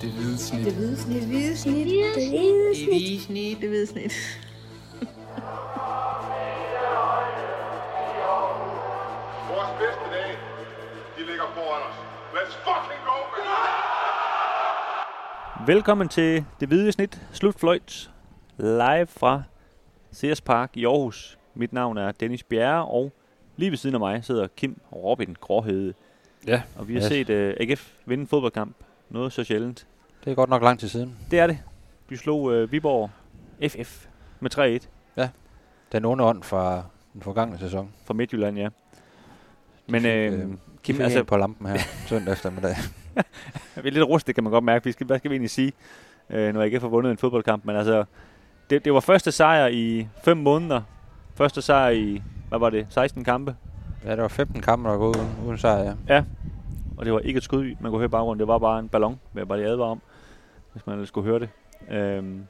Det hvide snit. Det hvide snit. Det hvide snit. Det hvide Det hvide snit. Det hvide snit. Vores bedste dage, de ligger foran os. Let's fucking go, man! Velkommen til Det Hvide Snit Slutfløjt live fra CS Park i Aarhus. Mit navn er Dennis Bjerre, og lige ved siden af mig sidder Kim Robin Gråhede. Ja. Og vi har Yes. set uh, AGF vinde en fodboldkamp. Noget så sjældent. Det er godt nok lang tid siden. Det er det. Vi slog uh, Viborg FF med 3-1 Den onde ånd fra den forgangne sæson. fra Midtjylland, ja. Men fik, øh, øh, Kim, altså, på lampen her søndag eftermiddag. vi er lidt rustet, kan man godt mærke. Vi skal, hvad skal vi egentlig sige, øh, når AGF har vundet en fodboldkamp? Men altså, det, det var første sejr i 5 måneder. Første sejr i, hvad var det, 16 kampe. Ja, der var 15 kampe, der var gået uden, uden sejr, ja. Og det var ikke et skud, man kunne høre i baggrunden. Det var bare en ballon, vil jeg bare lige advare om, hvis man ellers skulle høre det. Øhm.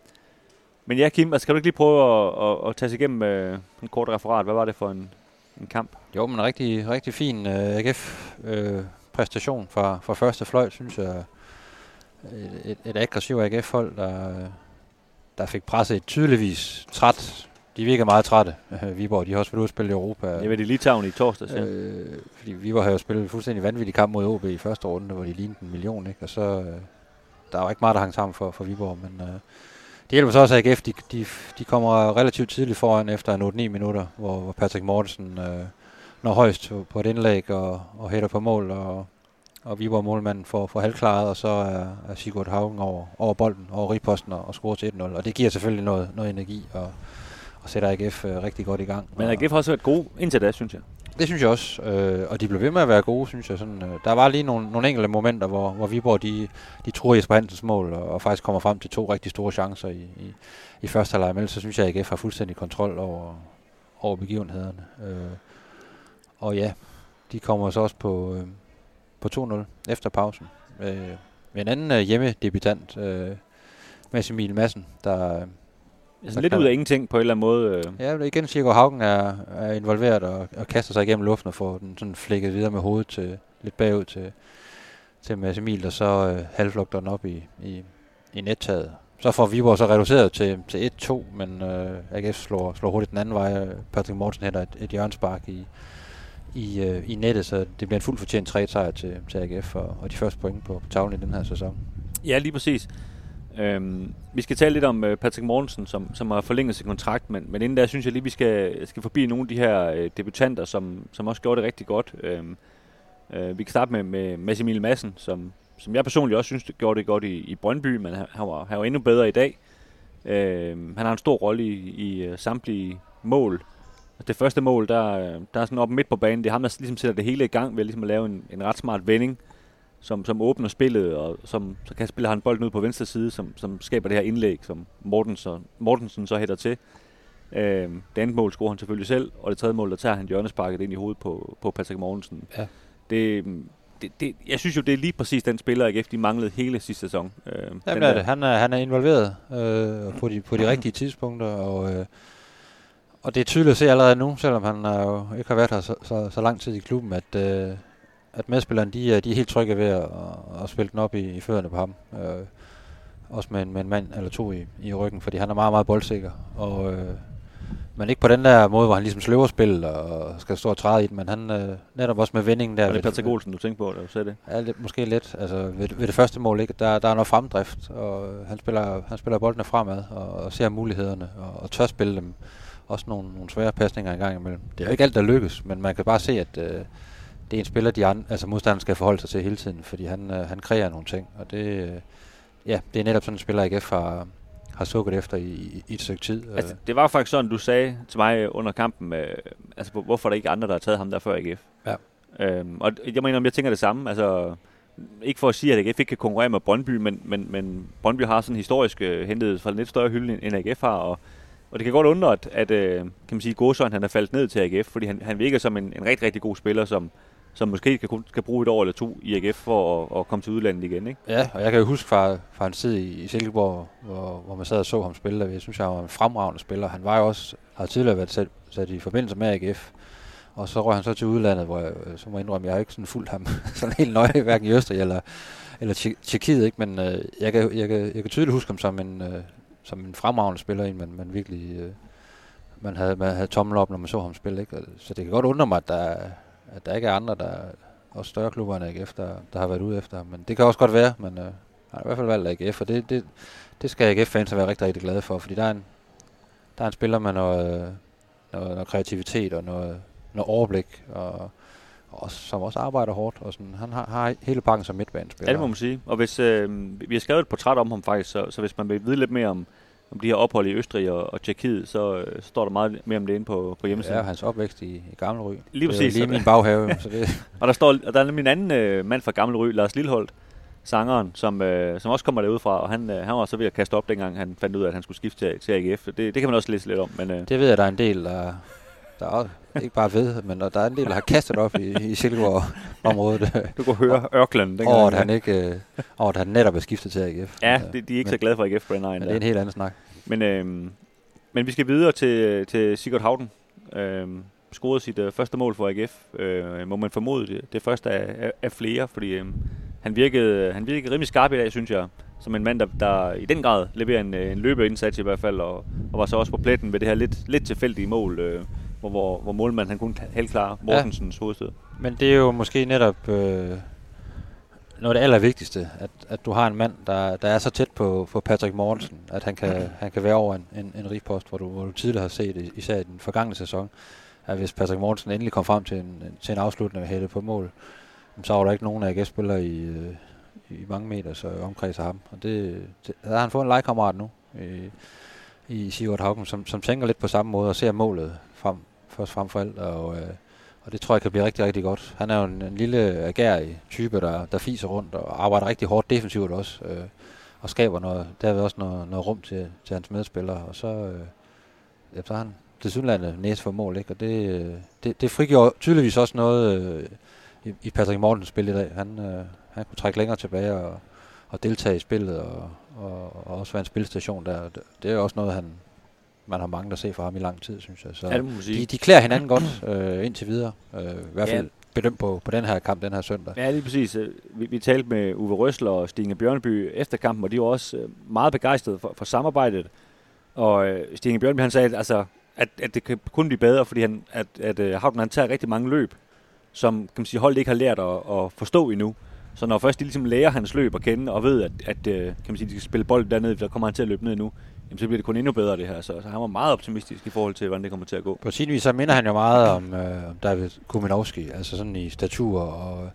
Men ja, Kim, altså, kan du ikke lige prøve at, at, at tage sig igennem øh, en kort referat? Hvad var det for en, en kamp? Jo, men en rigtig, rigtig fin øh, AGF-præstation øh, fra, fra første fløjt, synes jeg. Et, et, et aggressivt AGF-hold, der, der fik presset tydeligvis træt. De virker meget trætte, Viborg. De har også været ude at spille i Europa. Jeg ved, det lige Litauen i torsdags, ja. Øh, fordi Viborg havde jo spillet en fuldstændig vanvittig kamp mod OB i første runde, hvor de lignede en million, ikke? Og så, øh, der var ikke meget, der hang sammen for, for Viborg, men øh, det hjælper så også, at AGF, de, de, de kommer relativt tidligt foran efter en 8-9 minutter, hvor, hvor Patrick Mortensen øh, når højst på, et indlæg og, og hætter på mål, og, og Viborg målmanden får, får halvklaret, og så er, er Sigurd Haugen over, over bolden, over riposten og, og scorer til 1-0, og det giver selvfølgelig noget, noget energi, og, og sætter AGF øh, rigtig godt i gang. Men AGF har også været gode indtil da, synes jeg. det synes jeg også, øh, og de blev ved med at være gode, synes jeg. Sådan, øh, der var lige nogle, nogle enkelte momenter, hvor, hvor Viborg de, de tror Jesper Hansens mål, og, og faktisk kommer frem til to rigtig store chancer i, i, i første halvleg. Men så synes jeg, at AGF har fuldstændig kontrol over, over begivenhederne. Øh, og ja, de kommer så også på, øh, på 2-0 efter pausen. Øh, med en anden øh, hjemmedebutant, øh, Mads Emil Madsen, der, Altså Så lidt kan- ud af ingenting på en eller anden måde. Øh. Ja, igen, Sigurd Haugen er, er involveret og, og kaster sig igennem luften og får den sådan flækket videre med hovedet til, lidt bagud til, til Mads Emil, der så øh, halvflugter den op i, i, i nettaget. Så får Viborg så reduceret til, til 1-2, men øh, AGF slår, slår hurtigt den anden vej. Patrick Mortensen hætter et, et hjørnspark i, i, øh, i nettet, så det bliver en fuldt fortjent 3 sejr til, til AGF og, og de første point på, på tavlen i den her sæson. Ja, lige præcis. Øhm, vi skal tale lidt om øh, Patrick Mortensen, som, som har forlænget sin kontrakt, men, men inden da synes jeg lige, vi skal, skal forbi nogle af de her øh, debutanter, som, som også gjorde det rigtig godt. Øhm, øh, vi kan starte med, med Massimil Madsen, som, som jeg personligt også synes det gjorde det godt i, i Brøndby, men han, han, var, han var endnu bedre i dag. Øhm, han har en stor rolle i, i øh, samtlige mål. Det første mål, der, der er sådan op midt på banen, det er ham, der ligesom sætter det hele i gang ved ligesom at lave en, en ret smart vending som, som åbner spillet, og som, så kan spille han bolden ud på venstre side, som, som skaber det her indlæg, som Mortensen, Mortensen så hætter til. Øh, det andet mål scorer han selvfølgelig selv, og det tredje mål, der tager han hjørnesparket ind i hovedet på, på Patrick Mortensen. Ja. Det, det, det, jeg synes jo, det er lige præcis den spiller, AGF de manglede hele sidste sæson. Øh, Jamen, den det er det. Han er, han er involveret øh, på, de, på de rigtige tidspunkter, og, øh, og det er tydeligt at se allerede nu, selvom han er jo ikke har været her så, så, så lang tid i klubben, at, øh, at medspillerne de er, de er helt trygge ved at, at, spille den op i, i fødderne på ham. Øh, også med en, med en mand eller to i, i ryggen, fordi han er meget, meget boldsikker. Og, øh, men ikke på den der måde, hvor han ligesom sløver spil og skal stå og træde i den, men han øh, netop også med vendingen der. og det er Patrick Olsen, du tænker på, da du sagde det. Ja, lidt, måske lidt. Altså, ved, ved det første mål, ikke? Der, der er noget fremdrift, og han spiller, han spiller boldene fremad, og, og ser mulighederne, og, og tør spille dem. Også nogle, nogle svære pasninger en gang imellem. Det er jo ikke alt, der lykkes, men man kan bare se, at øh, det er en spiller, de andre, altså modstanderen skal forholde sig til hele tiden, fordi han, øh, han kræver nogle ting, og det, øh, ja, det er netop sådan en spiller, AGF har, har sukket efter i, i, i et stykke tid. Altså, det var faktisk sådan, du sagde til mig under kampen, øh, altså, hvor- hvorfor er der ikke andre, der har taget ham der før AGF? Ja. Øhm, og jeg mener, om jeg tænker det samme. Altså, ikke for at sige, at AGF ikke kan konkurrere med Brøndby, men, men, men Brøndby har sådan historisk øh, hentet fra en lidt større hylde, end- AGF har, og, og det kan godt undre, at, at øh, kan man sige, Gåsøjn, han er faldet ned til AGF, fordi han, han virker som en, en rigtig, rigtig god spiller, som, som måske kan, kan bruge et år eller to i AGF for at, at komme til udlandet igen, ikke? Ja, og jeg kan jo huske fra, fra hans tid i, i Silkeborg, hvor, hvor man sad og så ham spille, og jeg synes, han var en fremragende spiller. Han var jo også, har tidligere været sat, sat i forbindelse med AGF, Og så røg han så til udlandet, hvor jeg, så må jeg indrømme, jeg har ikke sådan fulgt ham sådan helt nøje, hverken i Østrig eller, eller Tjekkiet, ikke? Men øh, jeg, kan, jeg, kan, jeg kan tydeligt huske ham som en, øh, som en fremragende spiller, en man, man virkelig... Øh, man havde, man havde tommel op, når man så ham spille, ikke? Så det kan godt undre mig, at der, at der ikke er andre, der og større klubber end AGF, der, der har været ude efter Men det kan også godt være, men øh, han har i hvert fald valgt AGF, og det, det, det skal AGF-fans være rigtig, rigtig glade for, fordi der er en, der er en spiller med noget, øh, noget, noget kreativitet og noget, noget overblik, og, og som også arbejder hårdt. Og sådan, han har, har hele pakken som midtbanespiller. Ja, det må man sige. Og hvis, øh, vi har skrevet et portræt om ham faktisk, så, så hvis man vil vide lidt mere om, om de her ophold i Østrig og, og Tjekkiet, så, øh, så står der meget mere om det inde på, på hjemmesiden. Ja, hans opvækst i, i Gamle Ry. Lige præcis. Det er lige min baghave. så det. og der står, og der er min anden øh, mand fra Gamle Ry, Lars Lilleholdt, sangeren, som, øh, som også kommer derud fra, og han, øh, han var så ved at kaste op, dengang han fandt ud af, at han skulle skifte til, til AGF. Det, det kan man også læse lidt om. Men, øh. Det ved jeg, der er en del, der, der er ikke bare ved, men der er en del, der har kastet op i, i Silkeborg-området. Du kunne høre ørklen dengang. Over, at han, ikke, øh, over, at han netop er skiftet til AGF. Ja, de, de er ikke men, så glade for AGF egen. Men det er en helt anden snak. Men, øh, men vi skal videre til, til Sigurd Havden. Øh, scorede sit øh, første mål for AGF. Øh, må man formode det, det første af, af, af flere, fordi øh, han, virkede, han virkede rimelig skarp i dag, synes jeg. Som en mand, der, der i den grad leverer en, en løbeindsats i hvert fald, og, og var så også på pletten ved det her lidt, lidt tilfældige mål, øh, hvor, hvor, hvor målmanden han kunne helt klar Mortensens ja. hovedstød. Men det er jo måske netop øh, noget af det allervigtigste, at, at du har en mand, der, der er så tæt på, på Patrick Mortensen, at han kan, han kan være over en, en, en rigpost, hvor du, hvor du tidligere har set, især i den forgangne sæson, at hvis Patrick Mortensen endelig kom frem til en, til en afslutning og hætte på mål, så var der ikke nogen af AGF-spillere i, øh, i mange meter så omkreds af ham. Og det, det, der har han fået en legekammerat nu i, i Sigurd Haugen, som, som tænker lidt på samme måde og ser målet frem, først frem for alt. Og, øh, og det tror jeg kan blive rigtig, rigtig godt. Han er jo en, en lille agerig type, der, der fiser rundt og arbejder rigtig hårdt defensivt også. Øh, og skaber noget, derved også noget, noget rum til, til hans medspillere. Og så, øh, ja, så har han til synlandet næse for mål, ikke? og det, øh, det, det frigjorde tydeligvis også noget øh, i, i Patrick Mortens spil i dag. Han, øh, han kunne trække længere tilbage og, og deltage i spillet, og, og, og også være en spilstation der. Det, det er også noget, han, man har mange, der se fra ham i lang tid, synes jeg. Så ja, de, de klæder hinanden godt øh, indtil videre. Øh, I hvert fald ja. bedømt på, på den her kamp, den her søndag. Ja, lige præcis. Vi, vi talte med Uwe Røsler og Stine Bjørneby efter kampen, og de var også øh, meget begejstrede for, for samarbejdet. Og øh, Stine Bjørneby, han sagde, at, altså, at, at det kan kun blive bedre, fordi han, at, at, at Havden han tager rigtig mange løb, som kan man sige, holdet ikke har lært at, at forstå endnu. Så når først de ligesom lærer hans løb at kende, og ved, at, at øh, kan man sige, de skal spille bold dernede, der kommer han til at løbe ned nu, jamen, så bliver det kun endnu bedre det her. Så, så han var meget optimistisk i forhold til, hvordan det kommer til at gå. På sin vis, så minder han jo meget om, øh, om David Kuminowski, altså sådan i statur, og øh,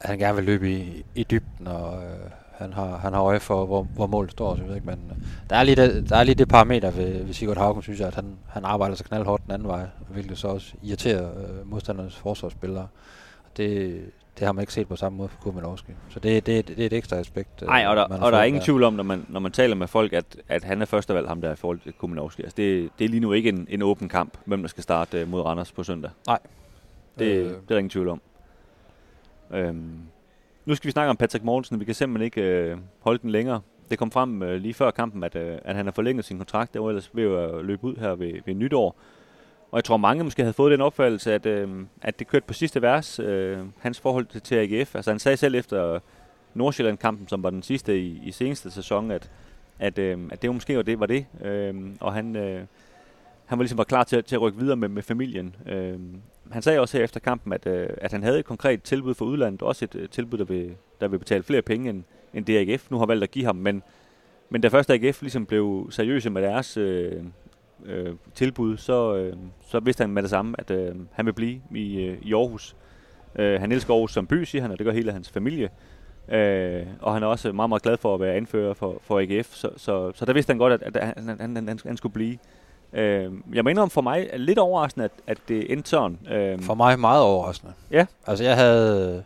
han gerne vil løbe i, i dybden, og øh, han har, han har øje for, hvor, hvor målet står, så jeg ved ikke, men øh, der er lige det, der er lige det parameter ved, ved Sigurd Haugen, synes jeg, at han, han arbejder så knaldhårdt den anden vej, hvilket så også irriterer øh, modstandernes forsvarsspillere. Det, det har man ikke set på samme måde for Kuminovski. Så det, det, det er et ekstra aspekt. Øh, Nej, og der, og der er ingen der. tvivl om, når man, når man taler med folk, at, at han er førstevalg ham der i forhold til Kuminovski. Altså det, det er lige nu ikke en, en åben kamp, hvem der skal starte uh, mod Randers på søndag. Nej. Det, øh. det er der ingen tvivl om. Øhm, nu skal vi snakke om Patrick Mortensen. Vi kan simpelthen ikke øh, holde den længere. Det kom frem øh, lige før kampen, at, øh, at han har forlænget sin kontrakt. Det var ellers ved at løbe ud her ved, ved nytår. Og jeg tror, mange måske havde fået den opfattelse, at, øh, at det kørte på sidste vers, øh, hans forhold til, til AGF. Altså han sagde selv efter Nordsjælland-kampen, som var den sidste i, i seneste sæson, at, at, øh, at det var måske var det. Var det. Øh, og han, øh, han var ligesom var klar til, til at rykke videre med, med familien. Øh, han sagde også her efter kampen, at, øh, at han havde et konkret tilbud for udlandet, også et øh, tilbud, der vil, der vil betale flere penge end, end det AGF nu har valgt at give ham. Men, men da først AGF ligesom blev seriøse med deres øh, øh, tilbud, så, øh, så vidste han med det samme, at øh, han vil blive i, øh, i Aarhus. Øh, han elsker Aarhus som by, siger han, og det gør hele hans familie. Øh, og han er også meget, meget glad for at være anfører for, for AGF, så, så, så der vidste han godt, at, at han, han, han, han skulle blive. Øh, jeg mener om for mig er lidt overraskende, at, at det endte sådan. Øh, for mig meget overraskende. Ja. Altså jeg havde,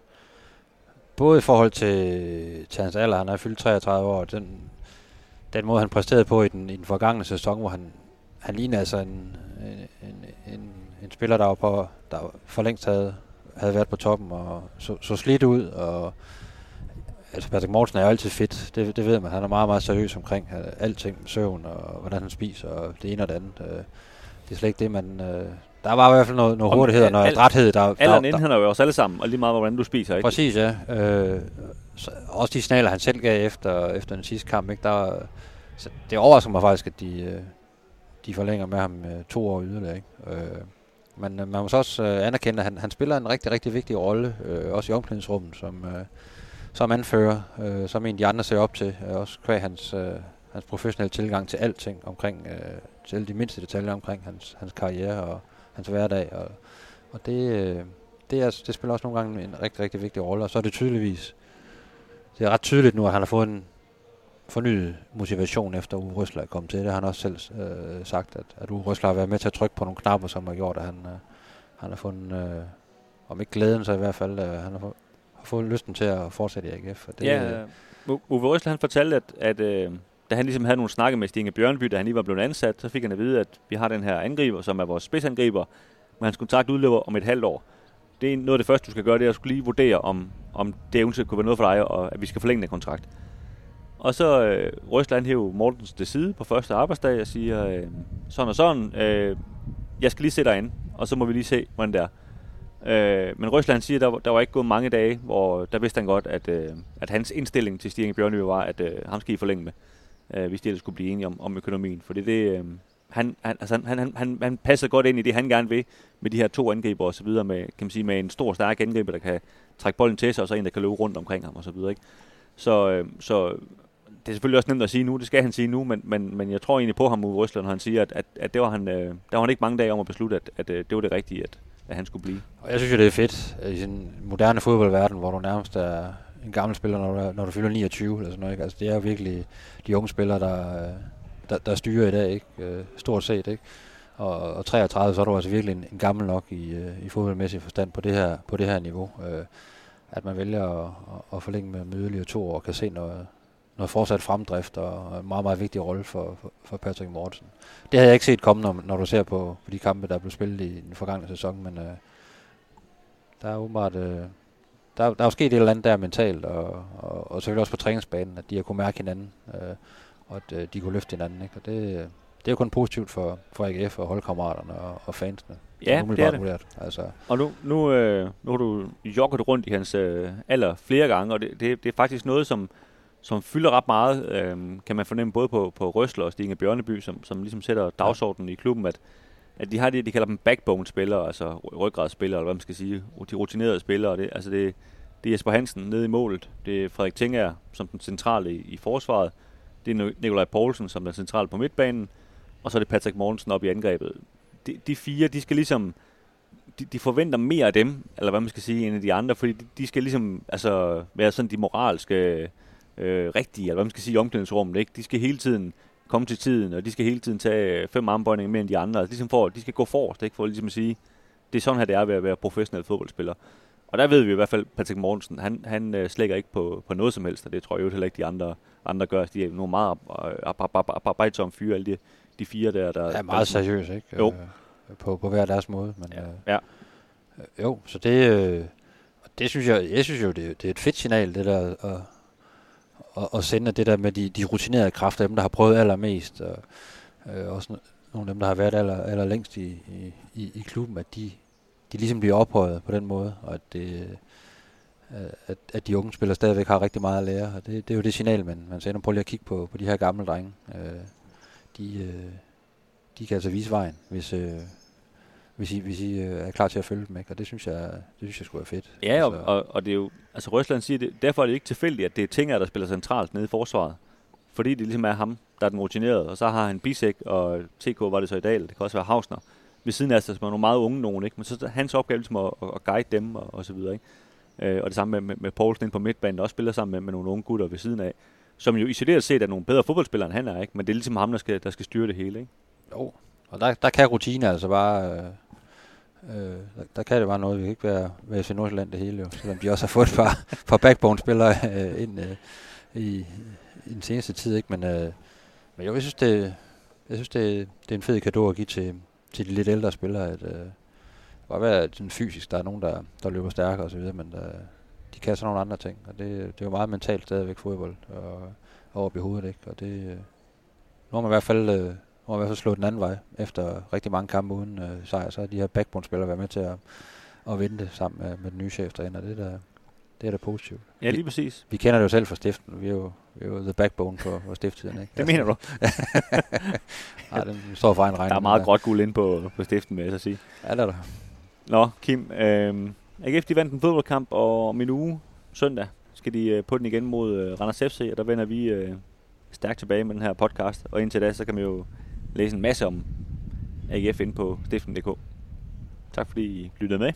både i forhold til, til hans alder, han er fyldt 33 år, den, den måde han præsterede på i den, i den forgangne sæson, hvor han, han ligner altså en, en, en, en spiller, der var på, der for længst havde, havde været på toppen og så, så slidt ud, og altså Patrick Mortensen er jo altid fedt, det, det ved man. Han er meget, meget seriøs omkring alting med søvn og hvordan han spiser og det ene og det andet. Øh, det er slet ikke det, man... Øh, der var i hvert fald noget, noget Om- hurtighed og noget al-. Der, Alderen der, indhenter jo os alle sammen, og lige meget hvordan du spiser, ikke? Præcis, ja. Øh, så, også de signaler, han selv gav efter, efter den sidste kamp, ikke? Der, så det overrasker mig faktisk, at de, øh, de forlænger med ham øh, to år yderligere. Ikke? Øh, men øh, man må så også øh, anerkende, at han, han spiller en rigtig, rigtig vigtig rolle, øh, også i omklædningsrummet, som, øh, som anfører, øh, som en af de andre ser op til, øh, også kvæg hans, øh, hans professionelle tilgang til alting omkring, øh, til alle de mindste detaljer omkring hans, hans karriere og hans hverdag. Og, og det, øh, det, er, det spiller også nogle gange en rigtig, rigtig vigtig rolle, og så er det tydeligvis, det er ret tydeligt nu, at han har fået en fornyet motivation efter Uwe Røsler er kommet til. Det har han også selv øh, sagt, at, at Uwe Røsler har været med til at trykke på nogle knapper, som har gjort, at han, øh, han har fundet, øh, om ikke glæden, så i hvert fald, øh, han har, få, har fået lysten til at fortsætte i AGF. Og det, ja, øh, Uwe Røsler, han fortalte, at, at øh, da han ligesom havde nogle snakke med Stine Bjørnby, da han lige var blevet ansat, så fik han at vide, at vi har den her angriber, som er vores spidsangriber, men hans kontrakt udløber om et halvt år. Det er noget af det første, du skal gøre, det er at skulle lige vurdere, om, om det eventuelt kunne være noget for dig, og at vi skal forlænge den kontrakt. Og så øh, Røsler, han hæver Mortens til side på første arbejdsdag og siger, øh, sådan og sådan, øh, jeg skal lige se dig ind, og så må vi lige se, hvordan det er. Øh, men Røsler, han siger, der, der var ikke gået mange dage, hvor der vidste han godt, at, øh, at hans indstilling til Stig Bjørnø var, at øh, ham skal I forlænge med, øh, hvis de ellers skulle blive enige om, om økonomien. Fordi det, øh, han, han, altså, han, han, han, han passer godt ind i det, han gerne vil, med de her to angriber og så videre, med, kan man sige, med en stor, stærk angriber, der kan trække bolden til sig, og så en, der kan løbe rundt omkring ham og så videre. Ikke? Så, øh, så det er selvfølgelig også nemt at sige nu, det skal han sige nu, men, men, men jeg tror egentlig på ham, Uwe Røsler, når han siger, at, at, at det var han, øh, der var han ikke mange dage om at beslutte, at, at øh, det var det rigtige, at, at han skulle blive. Og jeg synes jo, det er fedt i den moderne fodboldverden, hvor du nærmest er en gammel spiller, når du, når du fylder 29 eller sådan noget. Ikke? Altså, det er jo virkelig de unge spillere, der, øh, der, der styrer i dag, ikke? Øh, stort set. Ikke? Og, og 33, så er du altså virkelig en, en gammel nok i, øh, i fodboldmæssig forstand på det her, på det her niveau. Øh, at man vælger at, at, forlænge med, med yderligere to år, kan se noget, noget fortsat fremdrift og en meget, meget vigtig rolle for, for, for Patrick Mortensen. Det havde jeg ikke set komme, når, når du ser på, på de kampe, der blev spillet i den forgangne sæson, men øh, der er åbenbart, øh, der, der er jo sket et eller andet der mentalt, og, og, og selvfølgelig også på træningsbanen, at de har kunne mærke hinanden, øh, og at øh, de kunne løfte hinanden. Ikke? Og det, det er jo kun positivt for, for AGF og holdkammeraterne og, og fansene. Ja, det er det. vurderet. Altså, Og nu, nu, øh, nu har du jogget rundt i hans øh, alder flere gange, og det, det, det er faktisk noget, som, som fylder ret meget, øh, kan man fornemme både på, på Røsler og Stine Bjørneby, som, som ligesom sætter dagsordenen i klubben, at, at de har det, de kalder dem backbone-spillere, altså ryggradsspillere, eller hvad man skal sige, de rutinerede spillere. Det, altså det, det er Jesper Hansen nede i målet, det er Frederik Tinger som den centrale i, i forsvaret, det er Nikolaj Poulsen som den centrale på midtbanen, og så er det Patrick Mortensen op i angrebet. De, de fire, de skal ligesom de, de forventer mere af dem, eller hvad man skal sige, end af de andre, fordi de, de skal ligesom altså, være sådan de moralske øh, rigtige, eller hvad man skal sige, i omklædningsrummet. Ikke? De skal hele tiden komme til tiden, og de skal hele tiden tage øh, fem armbøjninger mere end de andre. Altså, ligesom for, de skal gå forrest, ikke? for ligesom at sige, det er sådan her, det er ved at være professionel fodboldspiller. Og der ved vi i hvert fald, Patrick Mortensen, han, han øh, slækker ikke på, på noget som helst, og det tror jeg jo heller ikke, de andre, andre gør. De er nogle meget arbejdsomme fyre, alle de, de fire der. der er meget seriøs, ikke? Jo. Øh, på, på hver deres måde. Men, Ja. øh, ja. Øh, Jo, så det, øh, det synes jeg, jeg synes jo, det, det er et fedt signal, det der at, at, at sende det der med de, de rutinerede kræfter, dem der har prøvet allermest, og øh, også nogle af dem, der har været aller, aller længst i, i, i, i klubben, at de, de ligesom bliver ophøjet på den måde, og at, det, øh, at, at de unge spillere stadigvæk har rigtig meget at lære, og det, det er jo det signal, man, man sender. Prøv lige at kigge på, på de her gamle drenge. Øh, de, øh, de kan altså vise vejen, hvis, øh, hvis I, hvis I øh, er klar til at følge dem, ikke? Og det synes jeg, det synes jeg skulle være fedt. Ja, og, og, og det er jo, altså Røsland siger, det, derfor er det ikke tilfældigt, at det er Tinger, der spiller centralt nede i forsvaret. Fordi det ligesom er ham, der er den rutinerede, og så har han Bisek, og TK var det så i dag, det kan også være Hausner. Ved siden af sig, som er nogle meget unge nogen, ikke? Men så er hans opgave ligesom at, at guide dem, og, og så videre, ikke? Øh, og det samme med, med, med Poulsen inde på midtbanen, der også spiller sammen med, med nogle unge gutter ved siden af, som jo isoleret set er nogle bedre fodboldspillere, end han er, ikke? Men det er ligesom ham, der skal, der skal styre det hele, ikke? Jo, og der, der kan rutine altså bare... Øh, øh, der, kan det bare noget. Vi kan ikke være, være i Nordsjælland det hele jo, selvom de også har fået et par, par backbone-spillere øh, ind øh, i, i den seneste tid, ikke? Men, øh, men jo, jeg synes, det, jeg synes det, det er en fed gave at give til, til de lidt ældre spillere, at øh, det kan godt være, at fysisk, der er nogen, der, der løber stærkere og så videre, men der, de kan så nogle andre ting, og det, det er jo meget mentalt stadigvæk fodbold, og, og op i hovedet, ikke? Og det, øh, nu har man i hvert fald øh, må hvert fald slå den anden vej. Efter rigtig mange kampe uden øh, sejr, så har de her backbone-spillere været med til at, at vente sammen med, med den nye chef derinde, og det er da, det er da positivt. Ja, lige præcis. Vi kender det jo selv fra stiften. Vi er jo, vi er jo the backbone på, på stifttiden, ikke? Det mener du? Nej, den står for en regning. Der er meget gråt guld ind på, på stiften, vil jeg så sige. Ja, det er der. Nå, Kim. Øh, AGF, de vandt en fodboldkamp, og om en uge, søndag, skal de øh, på den igen mod øh, Randers FC, og der vender vi øh, stærkt tilbage med den her podcast. Og indtil da, så kan man jo læse en masse om AGF ind på stiften.dk. Tak fordi I lyttede med.